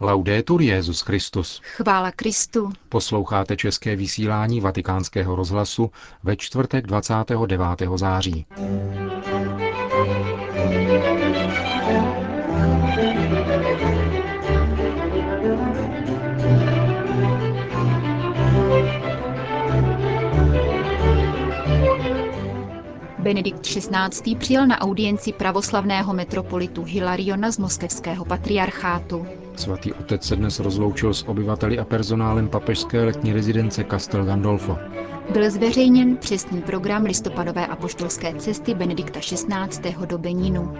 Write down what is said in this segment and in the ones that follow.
Laudetur Jezus Christus. Chvála Kristu. Posloucháte české vysílání Vatikánského rozhlasu ve čtvrtek 29. září. Benedikt XVI. přijel na audienci pravoslavného metropolitu Hilariona z moskevského patriarchátu. Svatý otec se dnes rozloučil s obyvateli a personálem papežské letní rezidence Castel Gandolfo. Byl zveřejněn přesný program listopadové apoštolské cesty Benedikta XVI. do Benínu.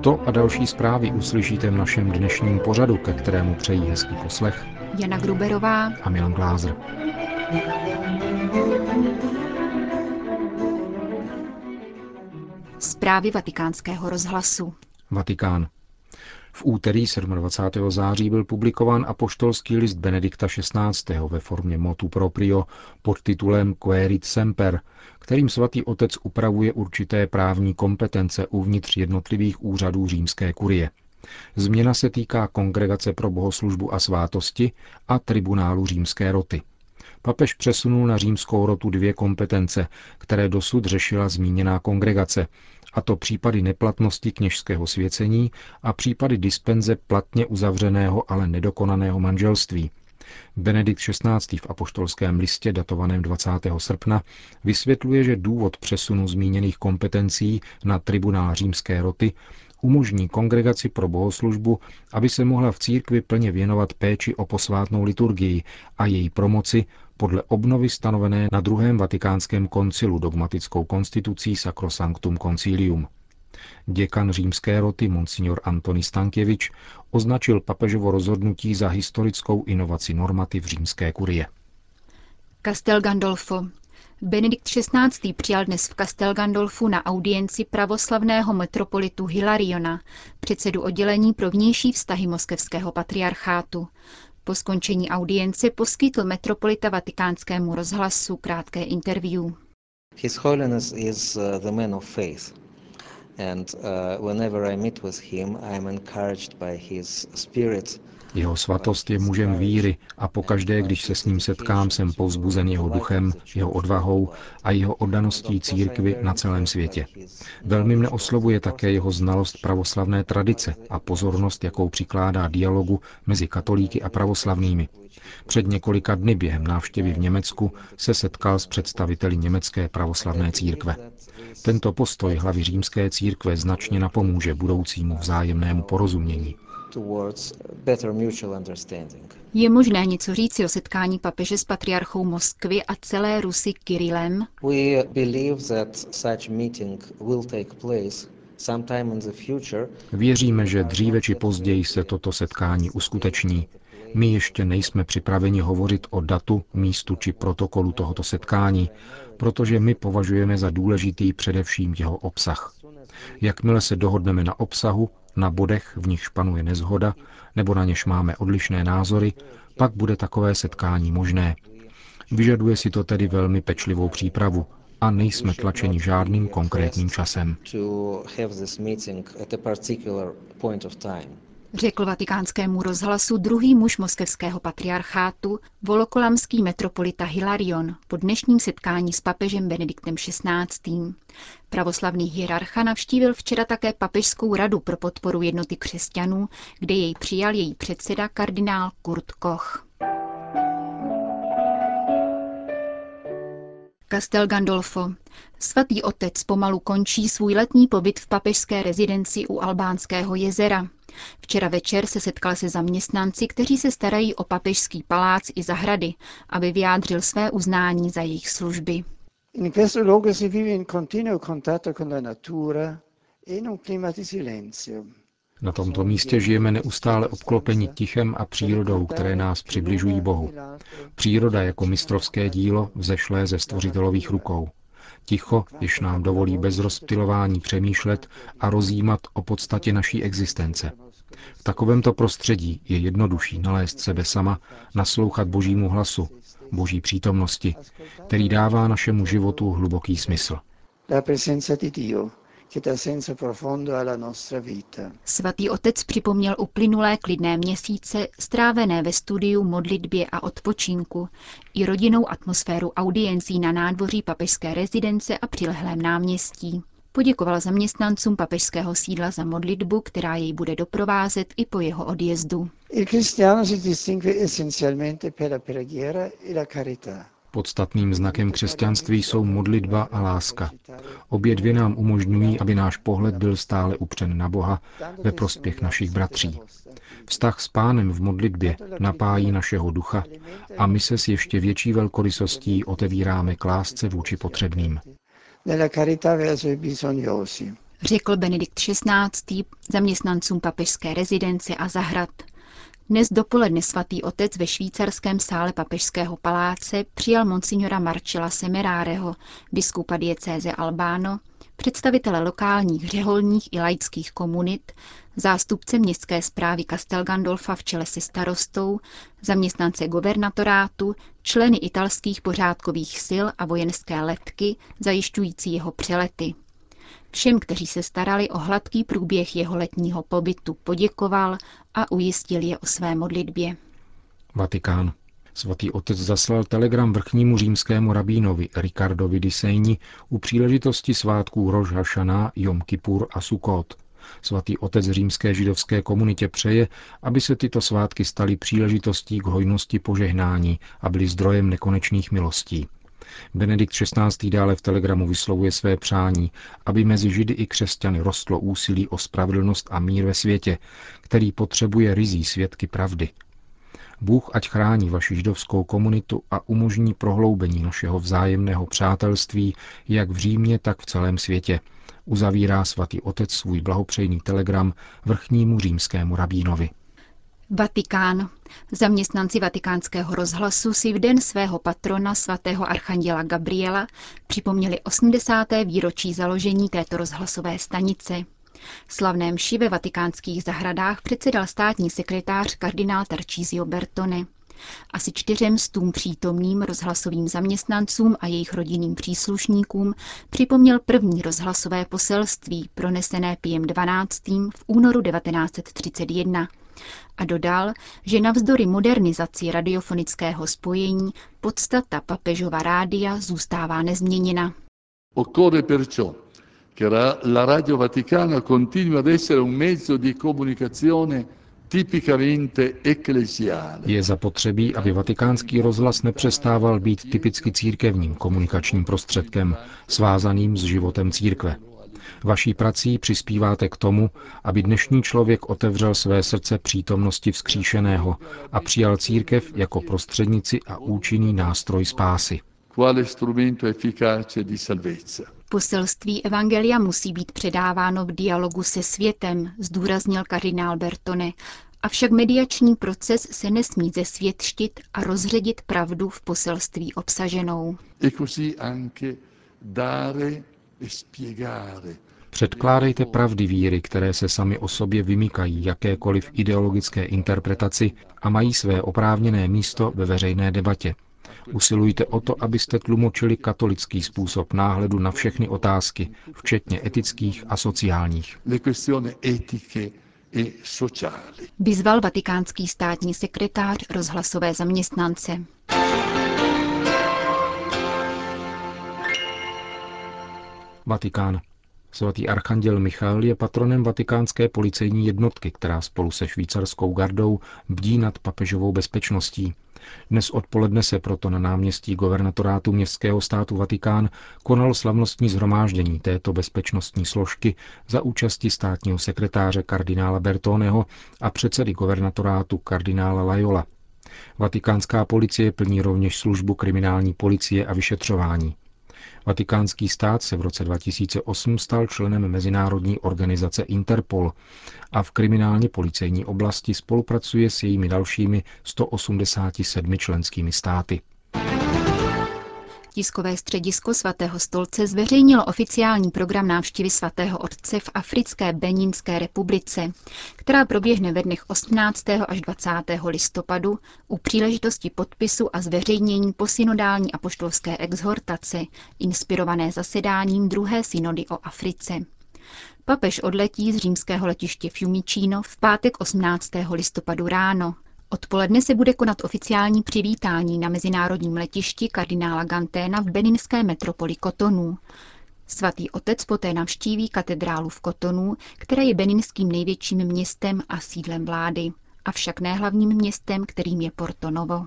To a další zprávy uslyšíte v našem dnešním pořadu, ke kterému přejí hezký poslech Jana Gruberová a Milan Glázer. Zprávy vatikánského rozhlasu. Vatikán. V úterý 27. září byl publikován apoštolský list Benedikta XVI. ve formě motu proprio pod titulem Querit Semper, kterým svatý otec upravuje určité právní kompetence uvnitř jednotlivých úřadů římské kurie. Změna se týká kongregace pro bohoslužbu a svátosti a tribunálu římské roty. Papež přesunul na římskou rotu dvě kompetence, které dosud řešila zmíněná kongregace, a to případy neplatnosti kněžského svěcení a případy dispenze platně uzavřeného, ale nedokonaného manželství. Benedikt XVI. v apoštolském listě datovaném 20. srpna vysvětluje, že důvod přesunu zmíněných kompetencí na tribunál římské roty umožní kongregaci pro bohoslužbu, aby se mohla v církvi plně věnovat péči o posvátnou liturgii a její promoci podle obnovy stanovené na druhém vatikánském koncilu dogmatickou konstitucí Sacrosanctum Concilium. Děkan římské roty Monsignor Antoni Stankěvič označil papežovo rozhodnutí za historickou inovaci normativ římské kurie. Castel Gandolfo. Benedikt XVI. přijal dnes v Castel Gandolfu na audienci pravoslavného metropolitu Hilariona, předsedu oddělení pro vnější vztahy moskevského patriarchátu. Po skončení audience poskytl metropolita vatikánskému rozhlasu krátké interview. His Holiness is uh, the man of faith. And uh, whenever I meet with him, I am encouraged by his spirit jeho svatost je mužem víry a pokaždé, když se s ním setkám, jsem povzbuzen jeho duchem, jeho odvahou a jeho oddaností církvy na celém světě. Velmi mne oslovuje také jeho znalost pravoslavné tradice a pozornost, jakou přikládá dialogu mezi katolíky a pravoslavnými. Před několika dny během návštěvy v Německu se setkal s představiteli německé pravoslavné církve. Tento postoj hlavy římské církve značně napomůže budoucímu vzájemnému porozumění. Je možné něco říci o setkání papeže s patriarchou Moskvy a celé Rusy Kirilem? Věříme, že dříve či později se toto setkání uskuteční. My ještě nejsme připraveni hovořit o datu, místu či protokolu tohoto setkání, protože my považujeme za důležitý především jeho obsah. Jakmile se dohodneme na obsahu, na bodech, v nichž panuje nezhoda, nebo na něž máme odlišné názory, pak bude takové setkání možné. Vyžaduje si to tedy velmi pečlivou přípravu a nejsme tlačeni žádným konkrétním časem řekl vatikánskému rozhlasu druhý muž moskevského patriarchátu, volokolamský metropolita Hilarion po dnešním setkání s papežem Benediktem XVI. Pravoslavný hierarcha navštívil včera také papežskou radu pro podporu jednoty křesťanů, kde jej přijal její předseda kardinál Kurt Koch. Castel Gandolfo. Svatý otec pomalu končí svůj letní pobyt v papežské rezidenci u Albánského jezera. Včera večer se setkal se zaměstnanci, kteří se starají o papežský palác i zahrady, aby vyjádřil své uznání za jejich služby. In si in continuo contatto con la natura e in un clima di silenzio. Na tomto místě žijeme neustále obklopeni tichem a přírodou, které nás přibližují Bohu. Příroda jako mistrovské dílo vzešlé ze stvořitelových rukou. Ticho, jež nám dovolí bez rozptilování přemýšlet a rozjímat o podstatě naší existence. V takovémto prostředí je jednodušší nalézt sebe sama, naslouchat božímu hlasu, boží přítomnosti, který dává našemu životu hluboký smysl. La presenza di Dio Svatý otec připomněl uplynulé klidné měsíce, strávené ve studiu, modlitbě a odpočinku, i rodinnou atmosféru audiencí na nádvoří papežské rezidence a přilehlém náměstí. Poděkoval zaměstnancům papežského sídla za modlitbu, která jej bude doprovázet i po jeho odjezdu. Podstatným znakem křesťanství jsou modlitba a láska. Obě dvě nám umožňují, aby náš pohled byl stále upřen na Boha ve prospěch našich bratří. Vztah s pánem v modlitbě napájí našeho ducha a my se s ještě větší velkorysostí otevíráme k lásce vůči potřebným. Řekl Benedikt XVI. zaměstnancům papežské rezidence a zahrad. Dnes dopoledne svatý otec ve švýcarském sále papežského paláce přijal monsignora Marcela Semeráreho, biskupa diecéze Albáno, představitele lokálních řeholních i laických komunit, zástupce městské zprávy Castel Gandolfa v čele se starostou, zaměstnance guvernatorátu, členy italských pořádkových sil a vojenské letky zajišťující jeho přelety. Všem, kteří se starali o hladký průběh jeho letního pobytu, poděkoval a ujistil je o své modlitbě. Vatikán. Svatý otec zaslal telegram vrchnímu římskému rabínovi Ricardovi Disejni u příležitosti svátků Rož Hašana, Jom Kippur a Sukot. Svatý otec římské židovské komunitě přeje, aby se tyto svátky staly příležitostí k hojnosti požehnání a byly zdrojem nekonečných milostí. Benedikt XVI. dále v telegramu vyslovuje své přání, aby mezi Židy i křesťany rostlo úsilí o spravedlnost a mír ve světě, který potřebuje rizí svědky pravdy. Bůh ať chrání vaši židovskou komunitu a umožní prohloubení našeho vzájemného přátelství jak v Římě, tak v celém světě, uzavírá svatý otec svůj blahopřejný telegram vrchnímu římskému rabínovi. Vatikán. Zaměstnanci vatikánského rozhlasu si v den svého patrona svatého archanděla Gabriela připomněli 80. výročí založení této rozhlasové stanice. Slavném mši ve vatikánských zahradách předsedal státní sekretář kardinál Tarcísio Bertone. Asi čtyřem stům přítomným rozhlasovým zaměstnancům a jejich rodinným příslušníkům připomněl první rozhlasové poselství pronesené Piem 12. v únoru 1931 a dodal, že navzdory modernizaci radiofonického spojení podstata papežova rádia zůstává nezměněna. Occorre perciò che la Radio Vaticana continui ad essere un mezzo di comunicazione je zapotřebí, aby vatikánský rozhlas nepřestával být typicky církevním komunikačním prostředkem, svázaným s životem církve. Vaší prací přispíváte k tomu, aby dnešní člověk otevřel své srdce přítomnosti vzkříšeného a přijal církev jako prostřednici a účinný nástroj spásy. Poselství Evangelia musí být předáváno v dialogu se světem, zdůraznil kardinál Bertone, avšak mediační proces se nesmí zesvětštit a rozředit pravdu v poselství obsaženou. E Předkládejte pravdy víry, které se sami o sobě vymykají jakékoliv ideologické interpretaci a mají své oprávněné místo ve veřejné debatě. Usilujte o to, abyste tlumočili katolický způsob náhledu na všechny otázky, včetně etických a sociálních. E Vyzval vatikánský státní sekretář rozhlasové zaměstnance. Vatikán. Svatý archanděl Michal je patronem vatikánské policejní jednotky, která spolu se švýcarskou gardou bdí nad papežovou bezpečností. Dnes odpoledne se proto na náměstí guvernatorátu městského státu Vatikán konalo slavnostní zhromáždění této bezpečnostní složky za účasti státního sekretáře kardinála Bertoneho a předsedy guvernatorátu kardinála Lajola. Vatikánská policie plní rovněž službu kriminální policie a vyšetřování. Vatikánský stát se v roce 2008 stal členem mezinárodní organizace Interpol a v kriminálně policejní oblasti spolupracuje s jejími dalšími 187 členskými státy. Tiskové středisko svatého stolce zveřejnilo oficiální program návštěvy svatého otce v africké Beninské republice, která proběhne ve dnech 18. až 20. listopadu u příležitosti podpisu a zveřejnění posynodální apoštolské exhortace, inspirované zasedáním druhé synody o Africe. Papež odletí z římského letiště Fiumicino v pátek 18. listopadu ráno. Odpoledne se bude konat oficiální přivítání na mezinárodním letišti kardinála Ganténa v beninské metropoli Kotonu. Svatý otec poté navštíví katedrálu v Kotonu, která je beninským největším městem a sídlem vlády, avšak ne hlavním městem, kterým je Porto Novo.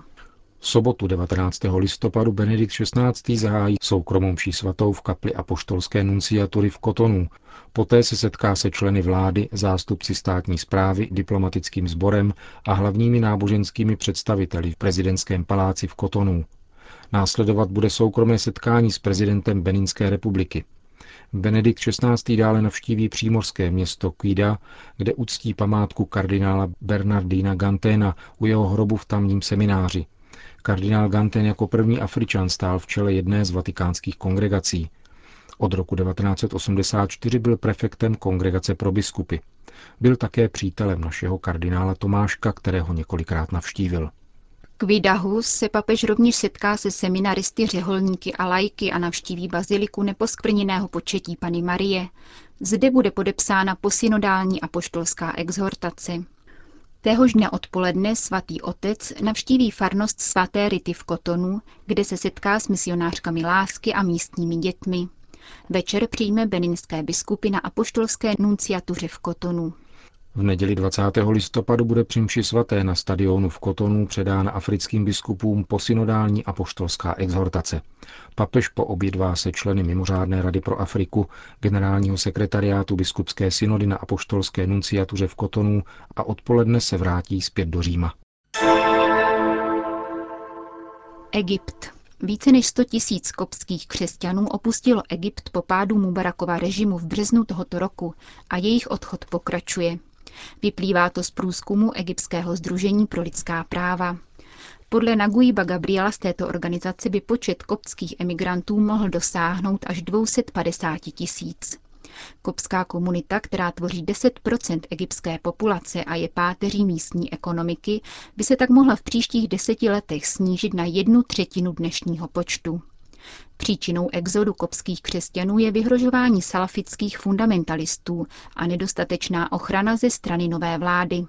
V sobotu 19. listopadu Benedikt XVI. zahájí soukromou mší svatou v kapli apoštolské nunciatury v Kotonu. Poté se setká se členy vlády, zástupci státní zprávy, diplomatickým sborem a hlavními náboženskými představiteli v prezidentském paláci v Kotonu. Následovat bude soukromé setkání s prezidentem Beninské republiky. Benedikt XVI. dále navštíví přímořské město Quida, kde uctí památku kardinála Bernardina Gantena u jeho hrobu v tamním semináři. Kardinál Ganten jako první Afričan stál v čele jedné z vatikánských kongregací. Od roku 1984 byl prefektem kongregace pro biskupy. Byl také přítelem našeho kardinála Tomáška, kterého několikrát navštívil. K Vidahu se papež rovněž setká se seminaristy, řeholníky a lajky a navštíví baziliku neposkvrněného početí Pany Marie. Zde bude podepsána posynodální apoštolská exhortace. Téhož dne odpoledne svatý otec navštíví farnost svaté Rity v Kotonu, kde se setká s misionářkami lásky a místními dětmi. Večer přijme beninské biskupy na apoštolské nunciatuře v Kotonu. V neděli 20. listopadu bude při svaté na stadionu v Kotonu předána africkým biskupům posynodální apoštolská exhortace. Papež poobědvá se členy mimořádné rady pro Afriku, generálního sekretariátu biskupské synody na apoštolské nunciatuře v Kotonu a odpoledne se vrátí zpět do Říma. Egypt. Více než 100 tisíc kopských křesťanů opustilo Egypt po pádu Mubarakova režimu v březnu tohoto roku a jejich odchod pokračuje. Vyplývá to z průzkumu Egyptského združení pro lidská práva. Podle Naguiba Gabriela z této organizace by počet koptských emigrantů mohl dosáhnout až 250 tisíc. Kopská komunita, která tvoří 10% egyptské populace a je páteří místní ekonomiky, by se tak mohla v příštích deseti letech snížit na jednu třetinu dnešního počtu. Příčinou exodu kopských křesťanů je vyhrožování salafických fundamentalistů a nedostatečná ochrana ze strany nové vlády.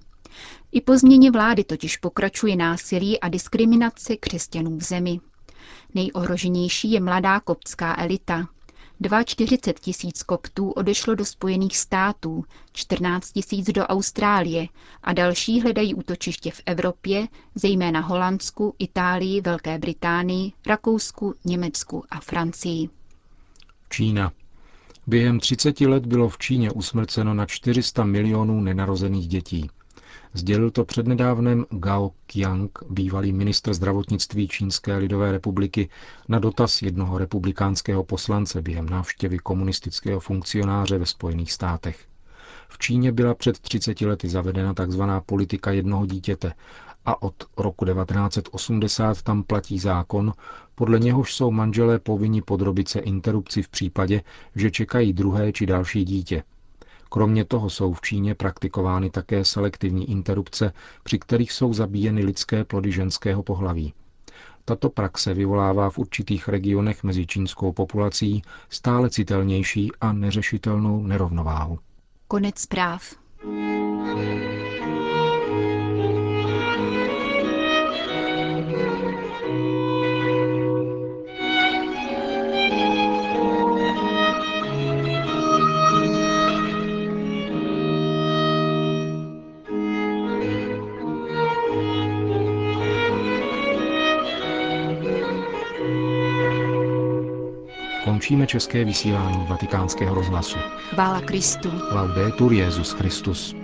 I po změně vlády totiž pokračuje násilí a diskriminace křesťanů v zemi. Nejohroženější je mladá koptská elita. 42 tisíc koptů odešlo do Spojených států, 14 tisíc do Austrálie a další hledají útočiště v Evropě, zejména Holandsku, Itálii, Velké Británii, Rakousku, Německu a Francii. Čína. Během 30 let bylo v Číně usmrceno na 400 milionů nenarozených dětí. Sdělil to přednedávnem Gao Qiang, bývalý ministr zdravotnictví Čínské lidové republiky, na dotaz jednoho republikánského poslance během návštěvy komunistického funkcionáře ve Spojených státech. V Číně byla před 30 lety zavedena tzv. politika jednoho dítěte a od roku 1980 tam platí zákon, podle něhož jsou manželé povinni podrobit se interrupci v případě, že čekají druhé či další dítě. Kromě toho jsou v Číně praktikovány také selektivní interrupce, při kterých jsou zabíjeny lidské plody ženského pohlaví. Tato praxe vyvolává v určitých regionech mezi čínskou populací stále citelnější a neřešitelnou nerovnováhu. Konec zpráv. Končíme české vysílání vatikánského rozhlasu. Chvála Kristu. Laudetur Jezus Christus.